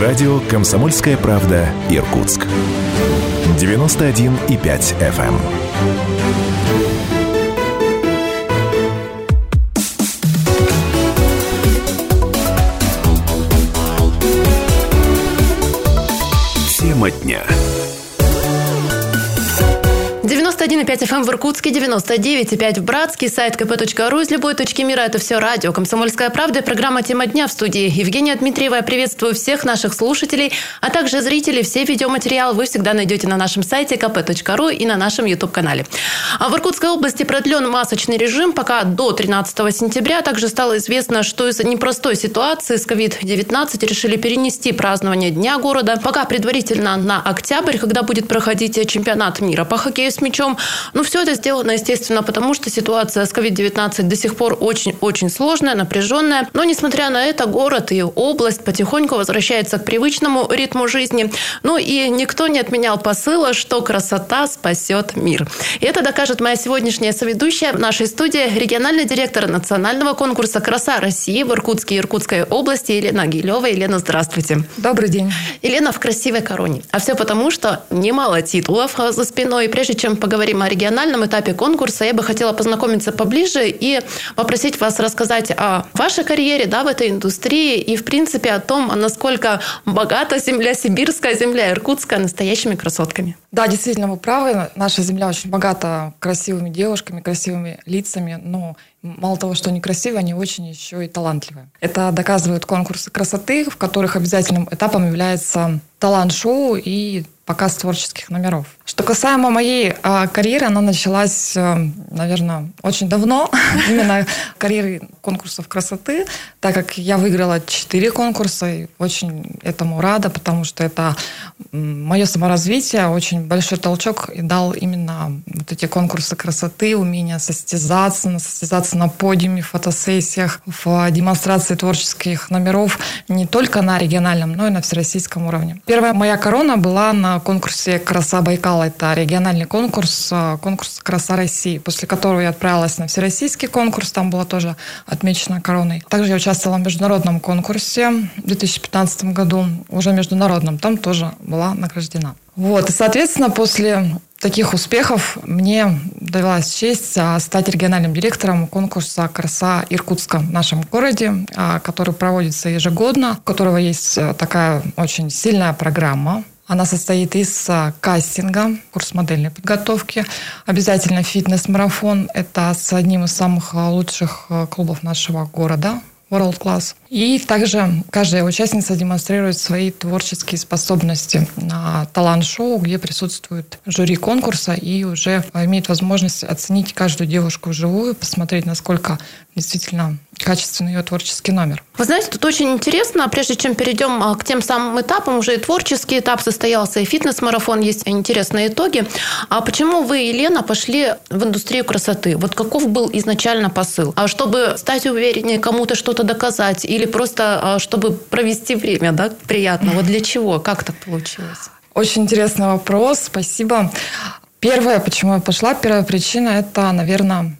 Радио «Комсомольская правда» Иркутск. 91,5 FM. Тема дня. 91,5 FM в Иркутске, 99,5 в Братске, сайт kp.ру из любой точки мира. Это все радио «Комсомольская правда» программа «Тема дня» в студии. Евгения Дмитриева. Я приветствую всех наших слушателей, а также зрителей. Все видеоматериалы вы всегда найдете на нашем сайте kp.ru и на нашем YouTube-канале. А в Иркутской области продлен масочный режим пока до 13 сентября. Также стало известно, что из-за непростой ситуации с COVID-19 решили перенести празднование Дня города. Пока предварительно на октябрь, когда будет проходить чемпионат мира по хоккею с мячом. Ну, все это сделано, естественно, потому что ситуация с COVID-19 до сих пор очень-очень сложная, напряженная. Но, несмотря на это, город и область потихоньку возвращается к привычному ритму жизни. Ну, и никто не отменял посыла, что красота спасет мир. И это докажет моя сегодняшняя соведущая в нашей студии, региональный директор национального конкурса «Краса России» в Иркутске и Иркутской области Елена Гилева. Елена, здравствуйте. Добрый день. Елена в красивой короне. А все потому, что немало титулов за спиной. И прежде чем чем поговорим о региональном этапе конкурса, я бы хотела познакомиться поближе и попросить вас рассказать о вашей карьере да, в этой индустрии и, в принципе, о том, насколько богата земля сибирская, земля иркутская настоящими красотками. Да, действительно, вы правы. Наша земля очень богата красивыми девушками, красивыми лицами, но мало того, что они красивые, они очень еще и талантливые. Это доказывают конкурсы красоты, в которых обязательным этапом является талант-шоу и показ творческих номеров. Что касаемо моей э, карьеры, она началась, э, наверное, очень давно. Именно карьеры конкурсов красоты, так как я выиграла четыре конкурса и очень этому рада, потому что это мое саморазвитие, очень большой толчок и дал именно вот эти конкурсы красоты, умение состязаться, состязаться на подиуме, в фотосессиях, в демонстрации творческих номеров не только на региональном, но и на всероссийском уровне. Первая моя корона была на конкурсе «Краса Байкала». Это региональный конкурс, э, конкурс «Краса России», после которого я отправилась на всероссийский конкурс. Там была тоже отмечена короной. Также я участвовала в международном конкурсе в 2015 году, уже международном. Там тоже была награждена. Вот, и, соответственно, после таких успехов мне довелась честь а, стать региональным директором конкурса «Краса Иркутска» в нашем городе, а, который проводится ежегодно, у которого есть такая очень сильная программа она состоит из а, кастинга, курс модельной подготовки, обязательно фитнес-марафон. Это с одним из самых а, лучших а, клубов нашего города, World Class. И также каждая участница демонстрирует свои творческие способности на талант-шоу, где присутствует жюри конкурса и уже имеет возможность оценить каждую девушку вживую, посмотреть, насколько действительно качественный ее творческий номер. Вы знаете, тут очень интересно, прежде чем перейдем а, к тем самым этапам, уже и творческий этап состоялся, и фитнес-марафон, есть интересные итоги. А почему вы, Елена, пошли в индустрию красоты? Вот каков был изначально посыл? А чтобы стать увереннее, кому-то что-то доказать, или просто а, чтобы провести время, да, приятно? Вот для чего? Как так получилось? Очень интересный вопрос, спасибо. Первое, почему я пошла, первая причина – это, наверное,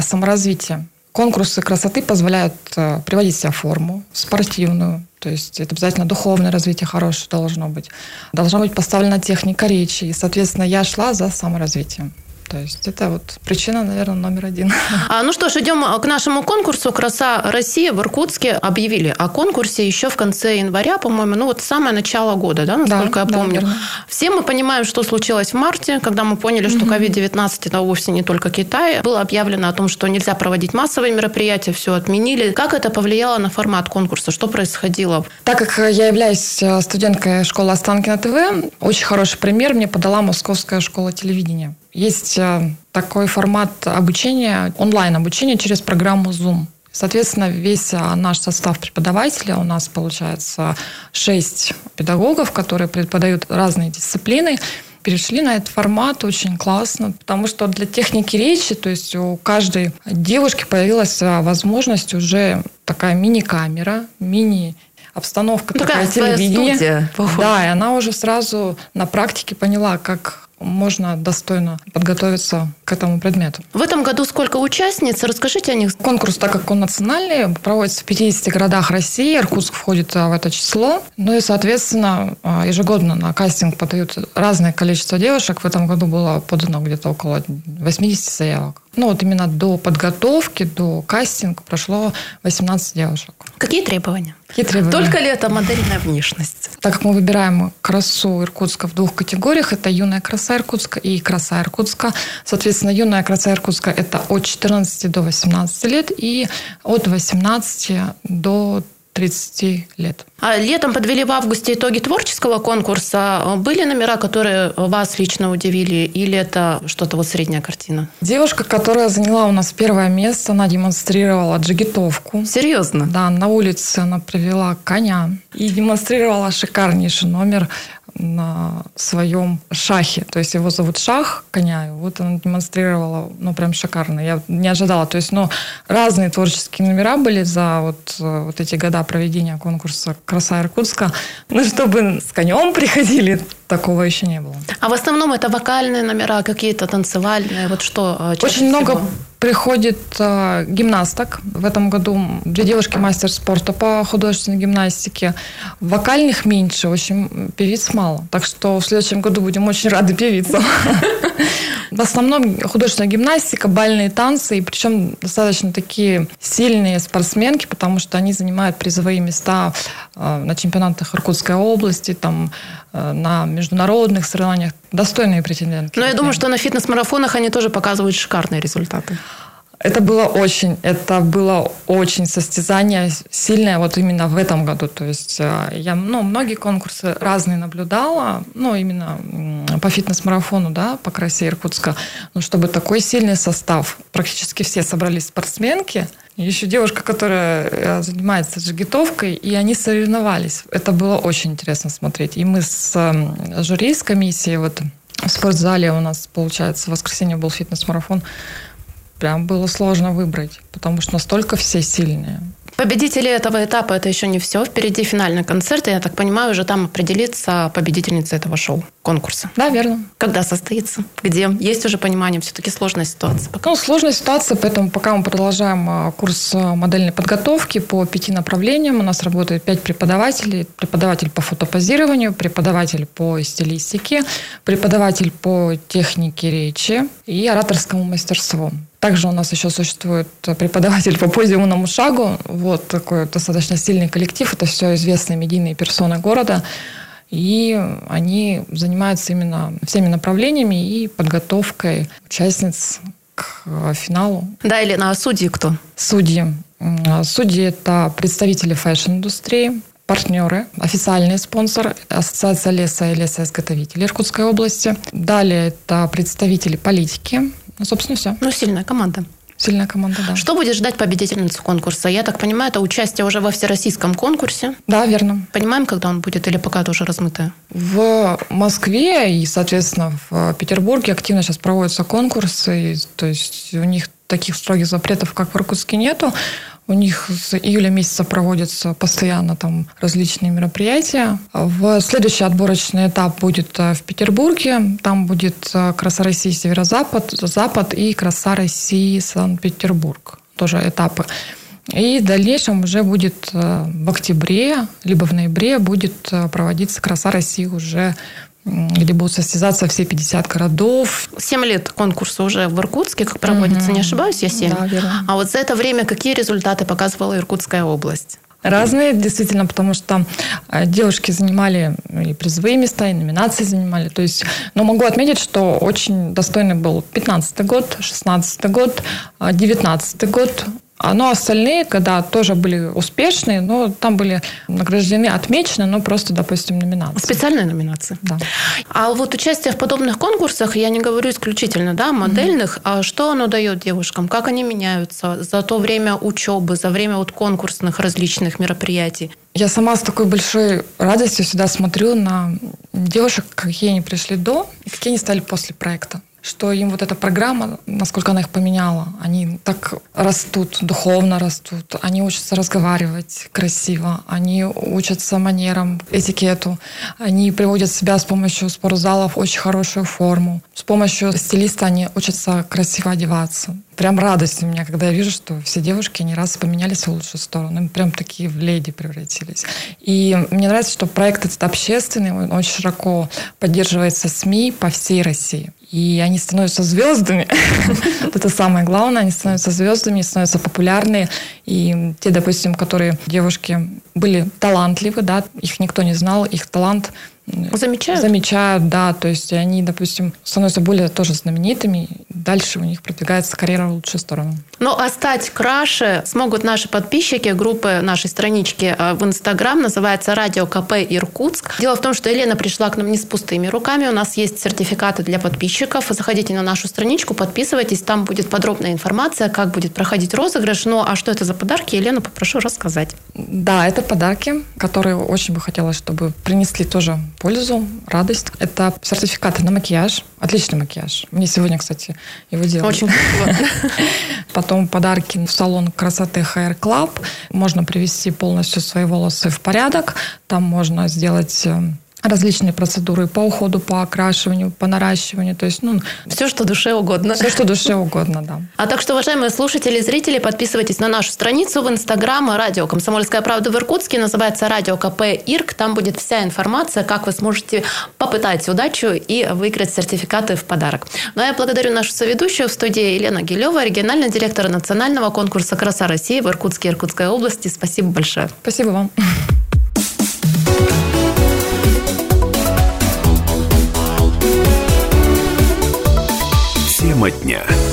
саморазвитие. Конкурсы красоты позволяют э, приводить себя в форму спортивную, то есть это обязательно духовное развитие хорошее должно быть. Должна быть поставлена техника речи, и, соответственно, я шла за саморазвитием. То есть это вот причина, наверное, номер один. А, ну что ж, идем к нашему конкурсу «Краса России» в Иркутске. Объявили о конкурсе еще в конце января, по-моему, ну вот самое начало года, да, насколько да, я помню. Да, Все мы понимаем, что случилось в марте, когда мы поняли, что COVID-19 это вовсе не только Китай. Было объявлено о том, что нельзя проводить массовые мероприятия, все отменили. Как это повлияло на формат конкурса? Что происходило? Так как я являюсь э, студенткой школы Останкина ТВ, очень хороший пример мне подала Московская школа телевидения. Есть э, такой формат обучения, онлайн-обучения через программу Zoom. Соответственно, весь э, наш состав преподавателей, у нас получается шесть педагогов, которые преподают разные дисциплины, перешли на этот формат очень классно, потому что для техники речи, то есть у каждой девушки появилась э, возможность уже такая мини-камера, мини обстановка ну, такая, такая телевидение. Студия, да, и она уже сразу на практике поняла, как можно достойно подготовиться к этому предмету. В этом году сколько участниц? Расскажите о них. Конкурс, так как он национальный, проводится в 50 городах России. Иркутск входит в это число. Ну и, соответственно, ежегодно на кастинг подают разное количество девушек. В этом году было подано где-то около 80 заявок. Ну вот именно до подготовки, до кастинга прошло 18 девушек. Какие требования? Какие требования? Только ли это модельная внешность? Так как мы выбираем красу Иркутска в двух категориях, это юная краса Иркутска и краса Иркутска. Соответственно, юная краса Иркутска это от 14 до 18 лет и от 18 до 30 лет. А летом подвели в августе итоги творческого конкурса. Были номера, которые вас лично удивили, или это что-то вот средняя картина? Девушка, которая заняла у нас первое место, она демонстрировала джигитовку. Серьезно? Да, на улице она привела коня и демонстрировала шикарнейший номер на своем шахе. То есть его зовут Шах, коня. И вот она демонстрировала, ну, прям шикарно. Я не ожидала. То есть, ну, разные творческие номера были за вот, вот эти года проведения конкурса «Краса Иркутска». Ну, чтобы с конем приходили, такого еще не было. А в основном это вокальные номера, какие-то танцевальные? Вот что э, Очень всего? много приходит э, гимнасток. В этом году две девушки мастер спорта по художественной гимнастике. Вокальных меньше, общем, певиц мало. Так что в следующем году будем очень рады певицам. В основном художественная гимнастика, бальные танцы, и причем достаточно такие сильные спортсменки, потому что они занимают призовые места э, на чемпионатах Иркутской области, там, э, на международных соревнованиях. Достойные претендентки. Но я думаю, что на фитнес-марафонах они тоже показывают шикарные результаты. Это было очень, это было очень состязание сильное вот именно в этом году. То есть э, я, ну, многие конкурсы разные наблюдала, ну, именно по фитнес-марафону, да, по красе Иркутска. Но чтобы такой сильный состав, практически все собрались спортсменки, еще девушка, которая э, занимается джигитовкой, и они соревновались. Это было очень интересно смотреть. И мы с эм, жюри, с комиссией, вот в спортзале у нас, получается, в воскресенье был фитнес-марафон, прям было сложно выбрать, потому что настолько все сильные. Победители этого этапа это еще не все. Впереди финальный концерт, и я так понимаю, уже там определится победительница этого шоу, конкурса. Да, верно. Когда состоится? Где? Есть уже понимание, все-таки сложная ситуация? Пока. Ну, сложная ситуация, поэтому пока мы продолжаем а, курс а, модельной подготовки по пяти направлениям. У нас работает пять преподавателей. Преподаватель по фотопозированию, преподаватель по стилистике, преподаватель по технике речи и ораторскому мастерству. Также у нас еще существует преподаватель по подиумному шагу. Вот такой достаточно сильный коллектив. Это все известные медийные персоны города. И они занимаются именно всеми направлениями и подготовкой участниц к финалу. Да, Елена, а судьи кто? Судьи. Судьи – это представители fashion -индустрии, партнеры, официальный спонсор Ассоциация леса и лесоизготовителей Иркутской области. Далее это представители политики, ну, собственно, все. Ну, сильная команда. Сильная команда, да. Что будет ждать победительницу конкурса? Я так понимаю, это участие уже во всероссийском конкурсе. Да, верно. Понимаем, когда он будет, или пока это уже размытое? В Москве и, соответственно, в Петербурге активно сейчас проводятся конкурсы. То есть у них таких строгих запретов, как в Иркутске, нету. У них с июля месяца проводятся постоянно там различные мероприятия. В следующий отборочный этап будет э, в Петербурге. Там будет э, Краса России Северо-Запад, Запад и Краса России Санкт-Петербург. Тоже этапы. И в дальнейшем уже будет э, в октябре, либо в ноябре будет проводиться Краса России уже где будут состязаться все 50 городов. Семь лет конкурса уже в Иркутске, как проводится, угу. не ошибаюсь, я семь. Да, верно. А вот за это время какие результаты показывала Иркутская область? Разные, действительно, потому что э, девушки занимали и призовые места, и номинации занимали. То есть, но могу отметить, что очень достойный был 15 год, 16 год, 19 э, год. А, ну, остальные, когда тоже были успешные, но там были награждены, отмечены, но просто, допустим, номинации. Специальные номинации? Да. А вот участие в подобных конкурсах, я не говорю исключительно, да, модельных, mm-hmm. а что оно дает девушкам? Как они меняются за то время учебы, за время вот конкурсных различных мероприятий? Я сама с такой большой радостью всегда смотрю на девушек, какие они пришли до и какие они стали после проекта что им вот эта программа, насколько она их поменяла, они так растут, духовно растут, они учатся разговаривать красиво, они учатся манерам, этикету, они приводят себя с помощью спортзалов в очень хорошую форму, с помощью стилиста они учатся красиво одеваться прям радость у меня, когда я вижу, что все девушки не раз поменялись в лучшую сторону. Они прям такие в леди превратились. И мне нравится, что проект этот общественный, он очень широко поддерживается СМИ по всей России. И они становятся звездами. Это самое главное. Они становятся звездами, становятся популярны. И те, допустим, которые девушки были талантливы, да, их никто не знал, их талант Замечают? Замечают, да. То есть они, допустим, становятся более тоже знаменитыми. Дальше у них продвигается карьера в лучшую сторону. Ну, а стать краше смогут наши подписчики группы нашей странички э, в Инстаграм. Называется «Радио КП Иркутск». Дело в том, что Елена пришла к нам не с пустыми руками. У нас есть сертификаты для подписчиков. Заходите на нашу страничку, подписывайтесь. Там будет подробная информация, как будет проходить розыгрыш. Ну, а что это за подарки, Елена, попрошу рассказать. Да, это подарки, которые очень бы хотелось, чтобы принесли тоже пользу, радость. Это сертификаты на макияж. Отличный макияж. Мне сегодня, кстати, его делали. Очень красиво. Потом подарки в салон красоты Hair Club. Можно привести полностью свои волосы в порядок. Там можно сделать э, различные процедуры по уходу, по окрашиванию, по наращиванию. То есть, ну, все, что душе угодно. Все, что душе угодно, да. А так что, уважаемые слушатели и зрители, подписывайтесь на нашу страницу в Инстаграм радио «Комсомольская правда» в Иркутске. Называется «Радио КП Ирк». Там будет вся информация, как вы сможете попытать удачу и выиграть сертификаты в подарок. Ну а я благодарю нашу соведущую в студии Елена Гилева, региональный директор национального конкурса «Краса России» в Иркутске и Иркутской области. Спасибо большое. Спасибо вам. Тема дня.